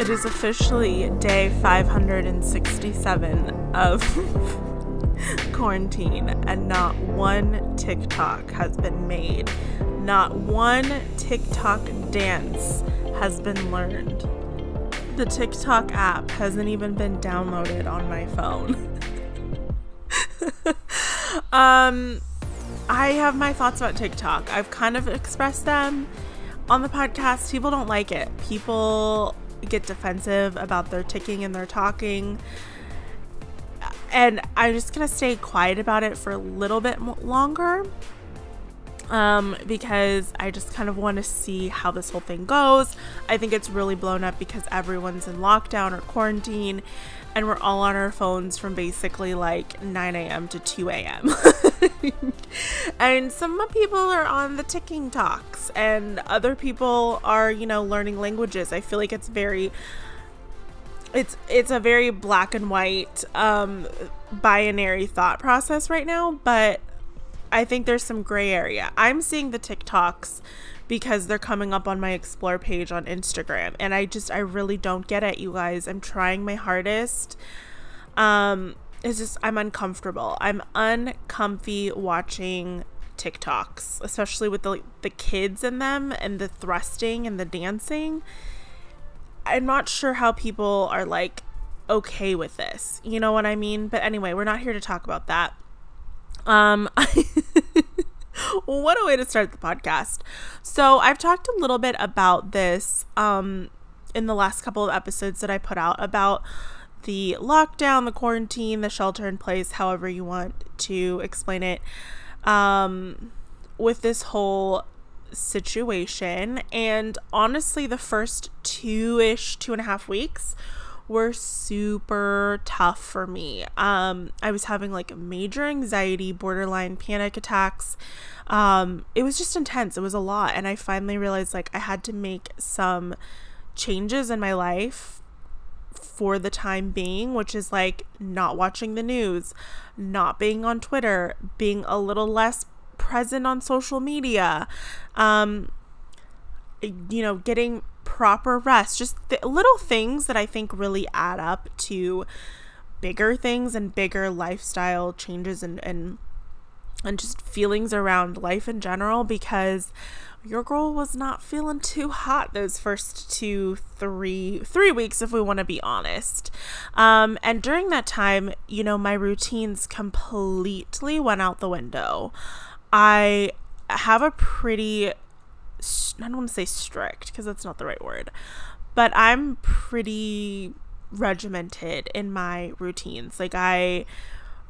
It is officially day 567 of quarantine, and not one TikTok has been made. Not one TikTok dance has been learned. The TikTok app hasn't even been downloaded on my phone. um, I have my thoughts about TikTok. I've kind of expressed them on the podcast. People don't like it. People get defensive about their ticking and their talking. And I'm just going to stay quiet about it for a little bit longer um, because I just kind of want to see how this whole thing goes. I think it's really blown up because everyone's in lockdown or quarantine and we're all on our phones from basically like 9 a.m. to 2 a.m. and some people are on the ticking talks, and other people are, you know, learning languages. I feel like it's very it's it's a very black and white um binary thought process right now but i think there's some gray area i'm seeing the tiktoks because they're coming up on my explore page on Instagram and I just I really don't get it you guys. I'm trying my hardest. Um it's just I'm uncomfortable. I'm uncomfy watching TikToks, especially with the the kids in them and the thrusting and the dancing. I'm not sure how people are like okay with this. You know what I mean? But anyway, we're not here to talk about that. Um what a way to start the podcast. So, I've talked a little bit about this um, in the last couple of episodes that I put out about the lockdown, the quarantine, the shelter in place, however you want to explain it, um, with this whole situation. And honestly, the first two ish, two and a half weeks were super tough for me. Um, I was having like major anxiety, borderline panic attacks. Um, it was just intense. It was a lot. And I finally realized like I had to make some changes in my life for the time being, which is like not watching the news, not being on Twitter, being a little less present on social media. Um, you know, getting proper rest, just th- little things that I think really add up to bigger things and bigger lifestyle changes and and and just feelings around life in general because your girl was not feeling too hot those first two three three weeks if we want to be honest um, and during that time you know my routines completely went out the window i have a pretty I don't want to say strict because that's not the right word, but I'm pretty regimented in my routines. Like I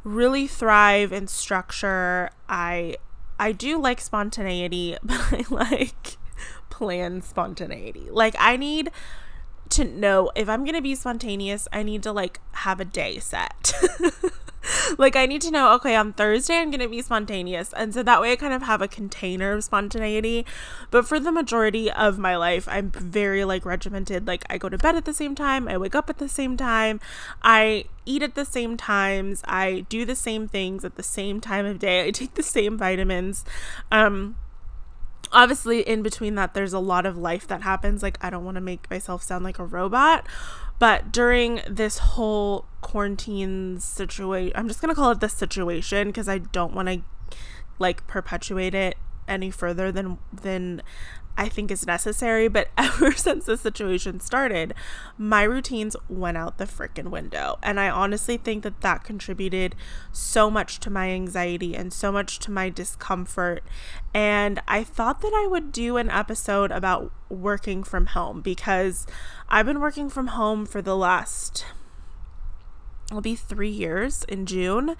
really thrive in structure. I I do like spontaneity, but I like planned spontaneity. Like I need to know if I'm going to be spontaneous, I need to like have a day set. like I need to know, okay, on Thursday I'm going to be spontaneous. And so that way I kind of have a container of spontaneity. But for the majority of my life, I'm very like regimented. Like I go to bed at the same time, I wake up at the same time, I eat at the same times, I do the same things at the same time of day. I take the same vitamins. Um obviously in between that there's a lot of life that happens like i don't want to make myself sound like a robot but during this whole quarantine situation, I'm just going to call it the situation because I don't want to like perpetuate it any further than than I think is necessary. But ever since the situation started, my routines went out the freaking window. And I honestly think that that contributed so much to my anxiety and so much to my discomfort. And I thought that I would do an episode about working from home because I've been working from home for the last it'll be three years in June.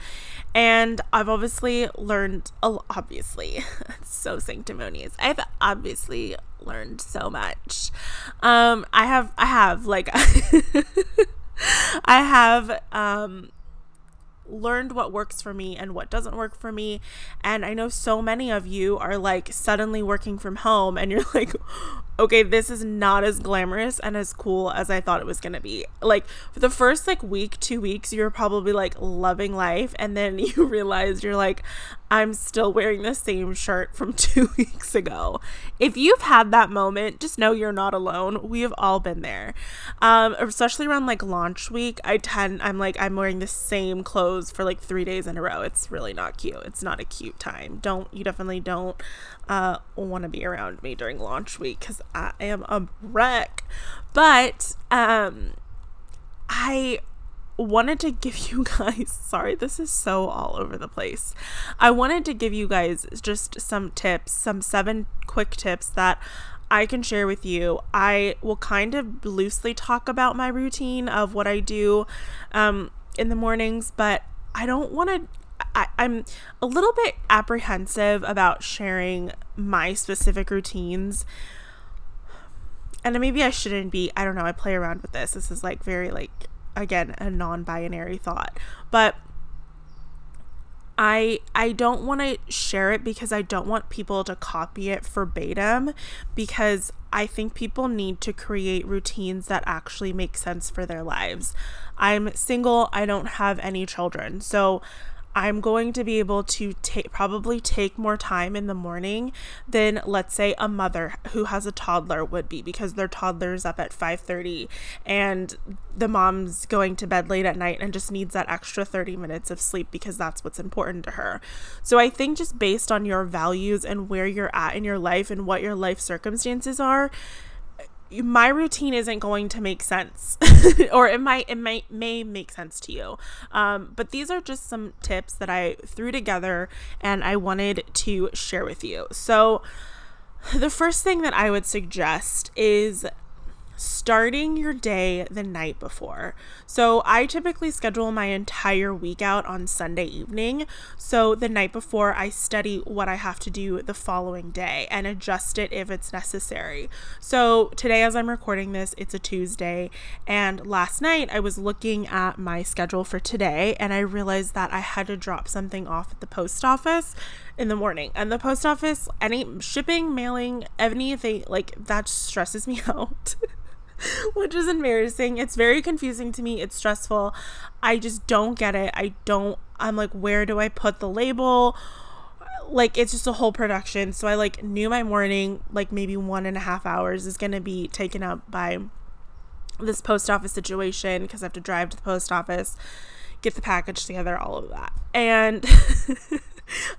And I've obviously learned, obviously, so sanctimonious. I've obviously learned so much. Um, I have, I have, like, I have, um, learned what works for me and what doesn't work for me. And I know so many of you are like suddenly working from home and you're like, okay, this is not as glamorous and as cool as I thought it was going to be. Like for the first like week, 2 weeks, you're probably like loving life and then you realize you're like I'm still wearing the same shirt from 2 weeks ago. If you've had that moment, just know you're not alone. We have all been there. Um especially around like launch week, I tend I'm like I'm wearing the same clothes for like 3 days in a row. It's really not cute. It's not a cute time. Don't you definitely don't uh want to be around me during launch week cuz I am a wreck. But um I wanted to give you guys sorry this is so all over the place i wanted to give you guys just some tips some seven quick tips that i can share with you i will kind of loosely talk about my routine of what i do um, in the mornings but i don't want to I'm a little bit apprehensive about sharing my specific routines and maybe I shouldn't be. I don't know. I play around with this. This is like very like again a non-binary thought. But I I don't want to share it because I don't want people to copy it verbatim because I think people need to create routines that actually make sense for their lives. I'm single, I don't have any children. So I'm going to be able to take probably take more time in the morning than let's say a mother who has a toddler would be because their toddler is up at 5:30 and the mom's going to bed late at night and just needs that extra 30 minutes of sleep because that's what's important to her. So I think just based on your values and where you're at in your life and what your life circumstances are, my routine isn't going to make sense or it might it might may make sense to you. Um, but these are just some tips that i threw together and i wanted to share with you. So the first thing that i would suggest is starting your day the night before. So I typically schedule my entire week out on Sunday evening. So the night before, I study what I have to do the following day and adjust it if it's necessary. So today, as I'm recording this, it's a Tuesday. And last night, I was looking at my schedule for today and I realized that I had to drop something off at the post office in the morning. And the post office, any shipping, mailing, anything like that stresses me out. which is embarrassing. It's very confusing to me. It's stressful. I just don't get it. I don't, I'm like, where do I put the label? Like, it's just a whole production. So I like knew my morning, like maybe one and a half hours, is going to be taken up by this post office situation because I have to drive to the post office, get the package together, all of that. And.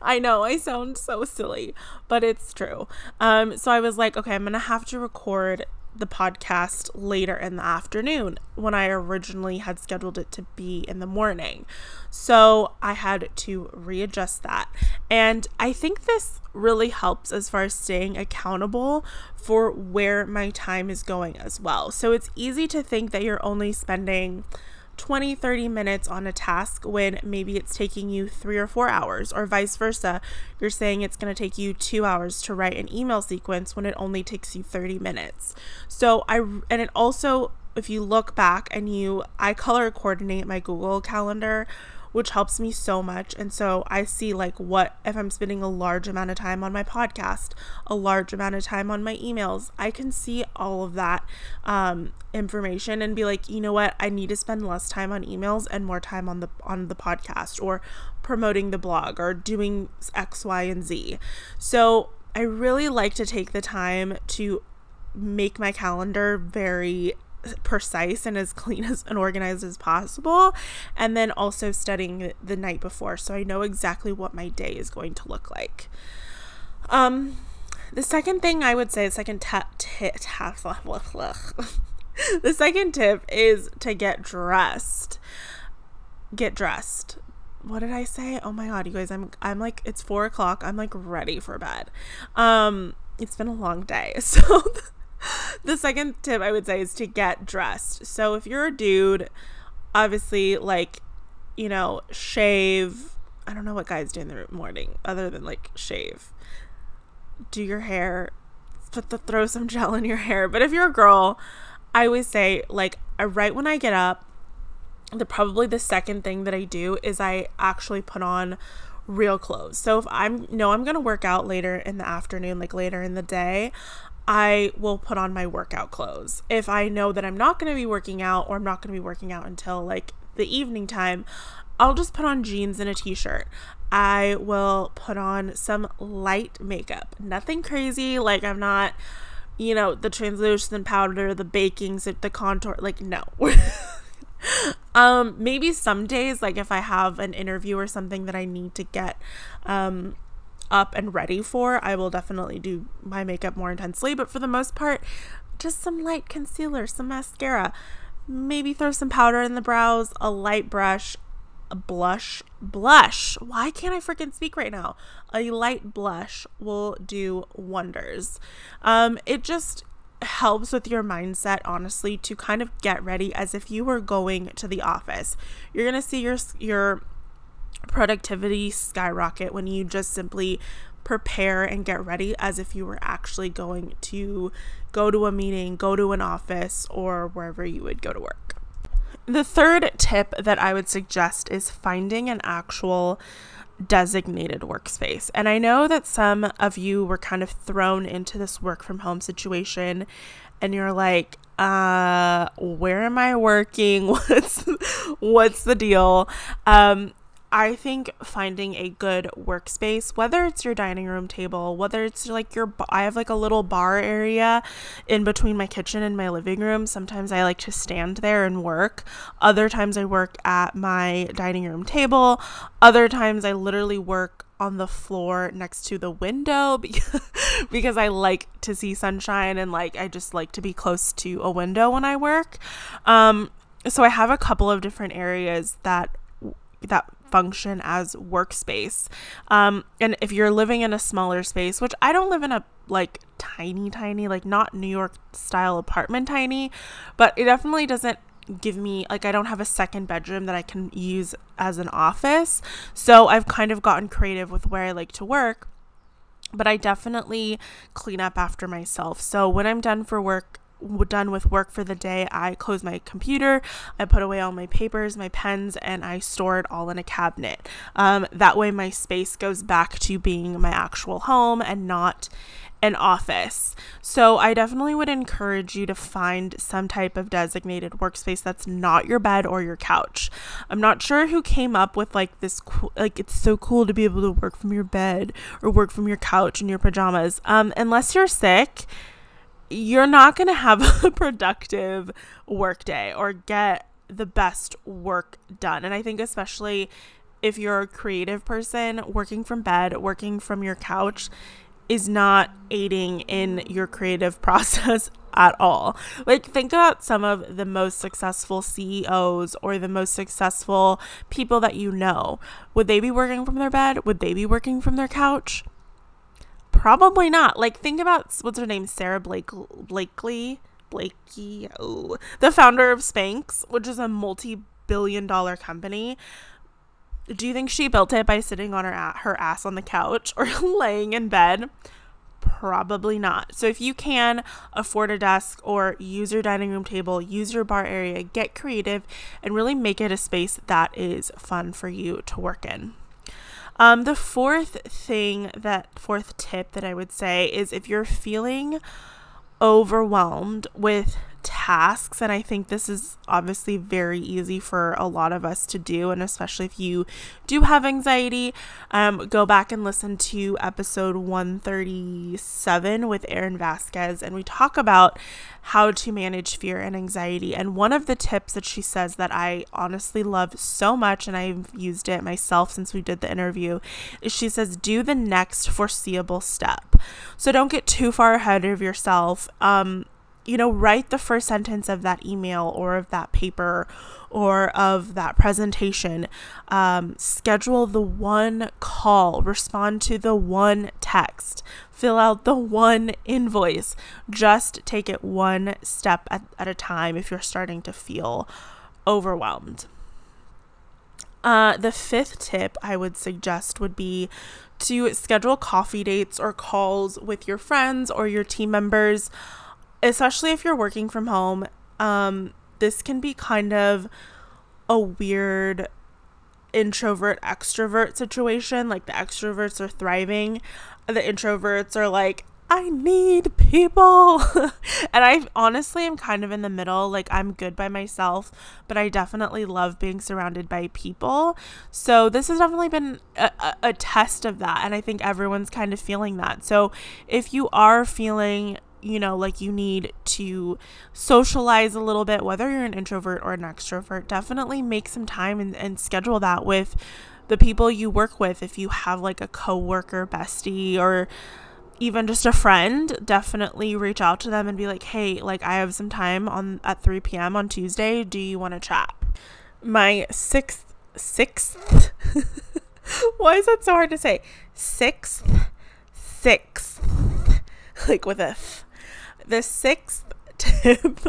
I know I sound so silly, but it's true. Um, so I was like, okay, I'm gonna have to record the podcast later in the afternoon when I originally had scheduled it to be in the morning. So I had to readjust that. And I think this really helps as far as staying accountable for where my time is going as well. So it's easy to think that you're only spending 20, 30 minutes on a task when maybe it's taking you three or four hours, or vice versa. You're saying it's going to take you two hours to write an email sequence when it only takes you 30 minutes. So, I, and it also, if you look back and you, I color coordinate my Google Calendar which helps me so much. And so I see like what if I'm spending a large amount of time on my podcast, a large amount of time on my emails, I can see all of that um, information and be like, you know what, I need to spend less time on emails and more time on the on the podcast or promoting the blog or doing X, Y, and Z. So I really like to take the time to make my calendar very precise and as clean as and organized as possible and then also studying the night before so I know exactly what my day is going to look like. Um the second thing I would say, the second tip the second tip is to get dressed. Get dressed. What did I say? Oh my god, you guys, I'm I'm like it's four o'clock. I'm like ready for bed. Um, it's been a long day. So the second tip I would say is to get dressed. So if you're a dude, obviously, like, you know, shave. I don't know what guys do in the morning other than like shave. Do your hair, put the, throw some gel in your hair. But if you're a girl, I always say, like, right when I get up, the probably the second thing that I do is I actually put on real clothes. So if I'm no, I'm to work out later in the afternoon, like later in the day, I will put on my workout clothes. If I know that I'm not going to be working out or I'm not going to be working out until like the evening time, I'll just put on jeans and a t-shirt. I will put on some light makeup. Nothing crazy, like I'm not you know, the translucent powder, the baking, the contour, like no. um maybe some days like if I have an interview or something that I need to get um up and ready for, I will definitely do my makeup more intensely, but for the most part, just some light concealer, some mascara, maybe throw some powder in the brows, a light brush, a blush, blush. Why can't I freaking speak right now? A light blush will do wonders. Um, it just helps with your mindset honestly to kind of get ready as if you were going to the office. You're to see your your productivity skyrocket when you just simply prepare and get ready as if you were actually going to go to a meeting, go to an office, or wherever you would go to work. The third tip that I would suggest is finding an actual designated workspace. And I know that some of you were kind of thrown into this work from home situation and you're like, uh, where am I working? What's what's the deal? Um, I think finding a good workspace, whether it's your dining room table, whether it's like your, I have like a little bar area in between my kitchen and my living room. Sometimes I like to stand there and work. Other times I work at my dining room table. Other times I literally work on the floor next to the window because, I like to see sunshine and like I just like to be close to a window when I work. Um, so I have a couple of different areas that that function as workspace. Um, and if you're living in a smaller space, which I don't live in a like tiny, tiny, like not New York style apartment tiny, but it definitely doesn't give me like I don't have a second bedroom that I can use as an office. So I've kind of gotten creative with where I like to work. But I definitely clean up after myself. So when I'm done for work, done with work for the day, I close my computer, I put away all my papers, my pens, and I store it all in a cabinet. Um, that way, my space goes back to being my actual home and not an office. So, I definitely would encourage you to find some type of designated workspace that's not your bed or your couch. I'm not sure who came up with like this cool, like it's so cool to be able to work from your bed or work from your couch in your pajamas. Um, unless you're sick you're not going to have a productive work day or get the best work done. And I think, especially if you're a creative person, working from bed, working from your couch is not aiding in your creative process at all. Like, think about some of the most successful CEOs or the most successful people that you know. Would they be working from their bed? Would they be working from their couch? Probably not. Like, think about what's her name, Sarah Blake Blakely, Blakey, oh, the founder of Spanx, which is a multi-billion dollar company. Do you think she built it by sitting on her her ass on the couch or laying in bed? Probably not. So if you can afford a desk or use your dining room table, use your bar area, get creative and really make it a space that is fun for you to work in. Um, the fourth thing, that fourth tip that I would say is if you're feeling overwhelmed with tasks. And I think this is obviously very easy for a lot of us to do. And especially if you do have anxiety, um, go back and listen to episode 137 with Erin Vasquez. And we talk about how to manage fear and anxiety. And one of the tips that she says that I honestly love so much, and I've used it myself since we did the interview, is she says, do the next foreseeable step. So don't get too far ahead of yourself. Um, you know, write the first sentence of that email or of that paper or of that presentation. Um, schedule the one call, respond to the one text, fill out the one invoice. Just take it one step at, at a time if you're starting to feel overwhelmed. Uh, the fifth tip I would suggest would be to schedule coffee dates or calls with your friends or your team members especially if you're working from home, um, this can be kind of a weird introvert extrovert situation. Like the extroverts are thriving, the introverts are like, I need people. and I honestly am kind of in the middle. Like, I'm good by myself, but I definitely love being surrounded by people. So, this has definitely been a, a, a, test of that. And I think everyone's kind of feeling that. So, if you are feeling, you know, like you need to socialize a little bit, whether you're an introvert or an extrovert, definitely make some time and, and schedule that with the people you work with. If you have like a coworker bestie or even just a friend, definitely reach out to them and be like, "Hey, like I have some time on at 3 p.m. on Tuesday. Do you want to chat?" My sixth sixth Why is that so hard to say? Sixth sixth like with a f. The sixth tip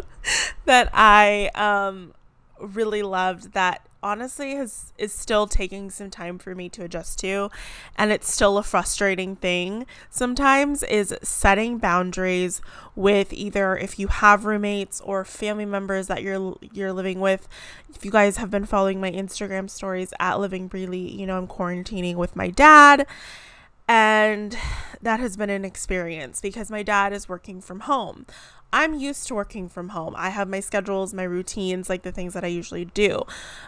that I um really loved that honestly has is still taking some time for me to adjust to and it's still a frustrating thing sometimes is setting boundaries with either if you have roommates or family members that you're you're living with. If you guys have been following my Instagram stories at Living Breely you know I'm quarantining with my dad and that has been an experience because my dad is working from home. I'm used to working from home. I have my schedules, my routines, like the things that I usually do.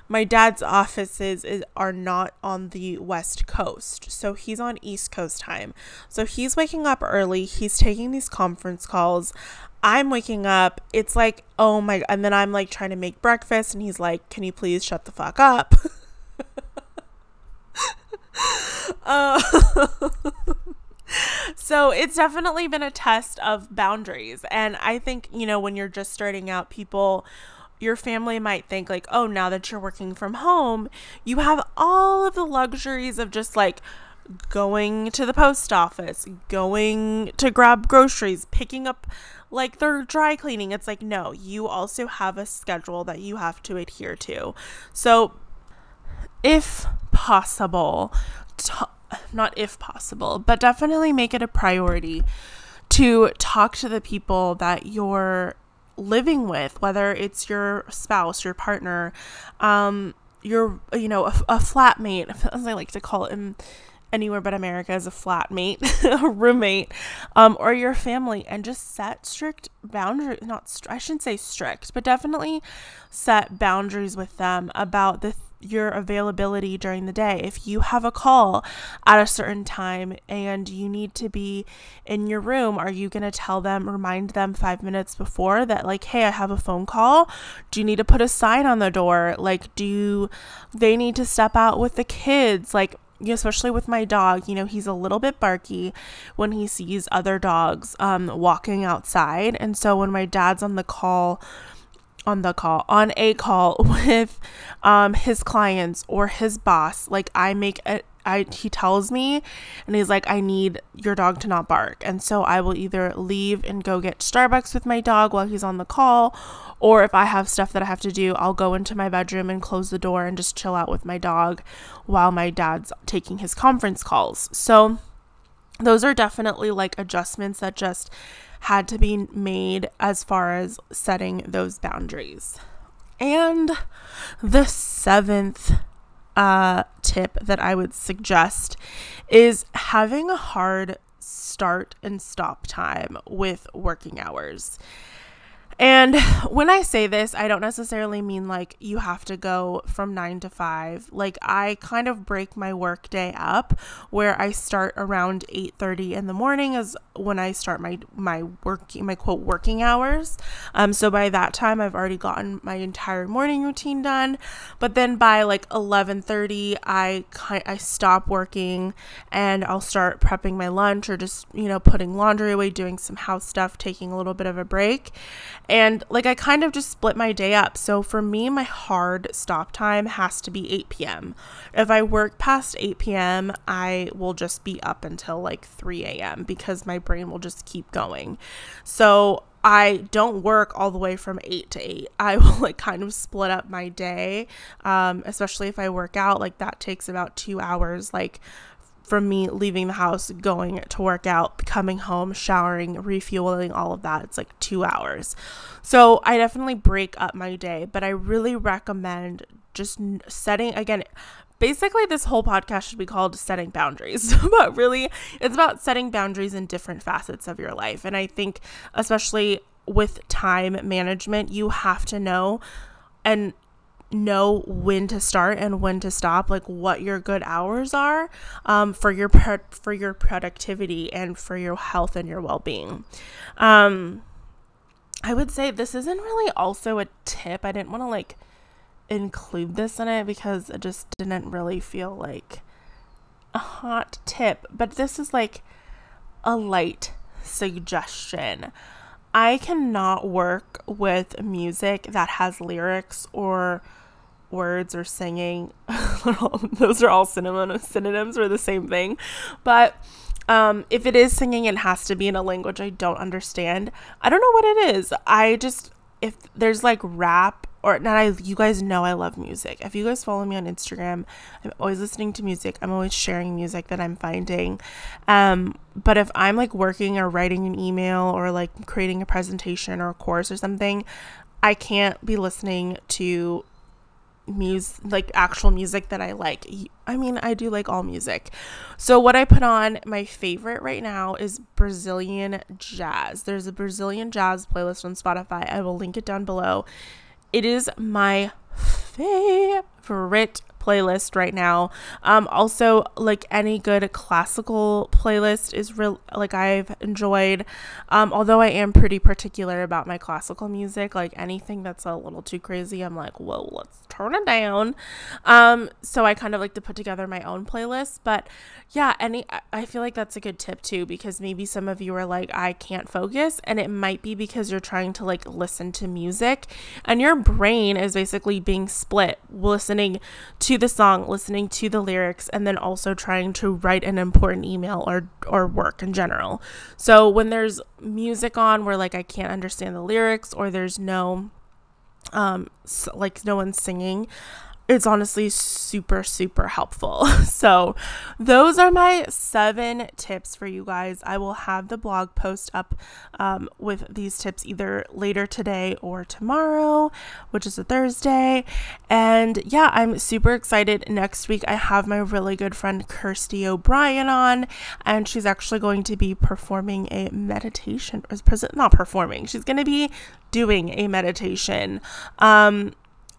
My dad's offices is, are not on the West Coast, so he's on East Coast time. So he's waking up early, he's taking these conference calls. I'm waking up, it's like, oh my, and then I'm like trying to make breakfast, and he's like, can you please shut the fuck up? uh, so it's definitely been a test of boundaries. And I think, you know, when you're just starting out, people your family might think like, "Oh, now that you're working from home, you have all of the luxuries of just like going to the post office, going to grab groceries, picking up like their dry cleaning." It's like, "No, you also have a schedule that you have to adhere to." So, if possible, not if possible, but definitely make it a priority to talk to the people that you're living with, whether it's your spouse, your partner, um, your, you know, a, a flatmate, as I like to call it in anywhere but America as a flatmate, a roommate, um, or your family, and just set strict boundaries. Not, str- I shouldn't say strict, but definitely set boundaries with them about the your availability during the day. If you have a call at a certain time and you need to be in your room, are you going to tell them, remind them five minutes before that, like, hey, I have a phone call? Do you need to put a sign on the door? Like, do you, they need to step out with the kids? Like, especially with my dog, you know, he's a little bit barky when he sees other dogs um, walking outside. And so when my dad's on the call, on the call on a call with um his clients or his boss like i make it I he tells me and he's like I need your dog to not bark. And so I will either leave and go get Starbucks with my dog while he's on the call or if I have stuff that I have to do, I'll go into my bedroom and close the door and just chill out with my dog while my dad's taking his conference calls. So those are definitely like adjustments that just had to be made as far as setting those boundaries. And the seventh uh, tip that I would suggest is having a hard start and stop time with working hours. And when I say this, I don't necessarily mean like you have to go from 9 to 5. Like I kind of break my work day up where I start around 8:30 in the morning is when I start my my working my quote working hours. Um so by that time I've already gotten my entire morning routine done, but then by like 11:30 I I stop working and I'll start prepping my lunch or just, you know, putting laundry away, doing some house stuff, taking a little bit of a break. And like I kind of just split my day up. So for me, my hard stop time has to be 8 p.m. If I work past 8 p.m., I will just be up until like 3 a.m. because my brain will just keep going. So I don't work all the way from 8 to 8. I will like kind of split up my day, um, especially if I work out. Like that takes about two hours. Like from me leaving the house, going to work out, coming home, showering, refueling, all of that. It's like two hours. So I definitely break up my day, but I really recommend just setting again basically this whole podcast should be called setting boundaries but really it's about setting boundaries in different facets of your life and i think especially with time management you have to know and know when to start and when to stop like what your good hours are um, for your pro- for your productivity and for your health and your well-being. Um, i would say this isn't really also a tip. I didn't want to like include this in it because it just didn't really feel like a hot tip but this is like a light suggestion. I cannot work with music that has lyrics or words or singing. Those are all synonyms. Are the same thing, but um, if it is singing, it has to be in a language I don't understand. I don't know what it is. I just if there's like rap or not I you guys know I love music. If you guys follow me on Instagram, I'm always listening to music. I'm always sharing music that I'm finding. Um, but if I'm like working or writing an email or like creating a presentation or a course or something, I can't be listening to music like actual music that I like. I mean, I do like all music. So what I put on my favorite right now is Brazilian jazz. There's a Brazilian jazz playlist on Spotify. I will link it down below. It is my favorite playlist right now. Um, also, like any good classical playlist is real, like I've enjoyed. Um, although I am pretty particular about my classical music, like anything that's a little too crazy, I'm like, whoa, let's turn it down. Um, so I kind of like to put together my own playlist. But yeah, any, I feel like that's a good tip too, because maybe some of you are like, I can't focus, and it might be because you're trying to like listen to music, and your brain is basically being split listening to to the song, listening to the lyrics, and then also trying to write an important email or or work in general. So when there's music on where like I can't understand the lyrics or there's no um like no one's singing, it's honestly super, super helpful. So, those are my seven tips for you guys. I will have the blog post up um, with these tips either later today or tomorrow, which is a Thursday. And yeah, I'm super excited. Next week, I have my really good friend Kirsty O'Brien on, and she's actually going to be performing a meditation, not performing, she's going to be doing a meditation. Um,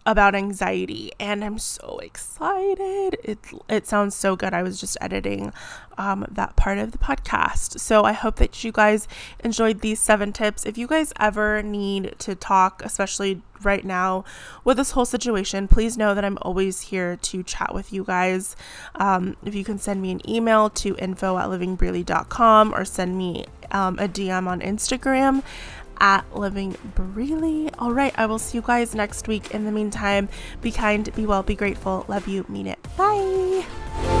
about anxiety and I'm so excited. It it sounds so good. I was just editing um, that part of the podcast. So I hope that you guys enjoyed these seven tips. If you guys ever need to talk, especially right now with this whole situation, please know that I'm always here to chat with you guys. Um, if you can send me an email to info at livingbreely.com or send me um, a DM on Instagram at Living Breely. All right, I will see you guys next week. In the meantime, be kind, be well, be grateful. Love you, mean it. Bye.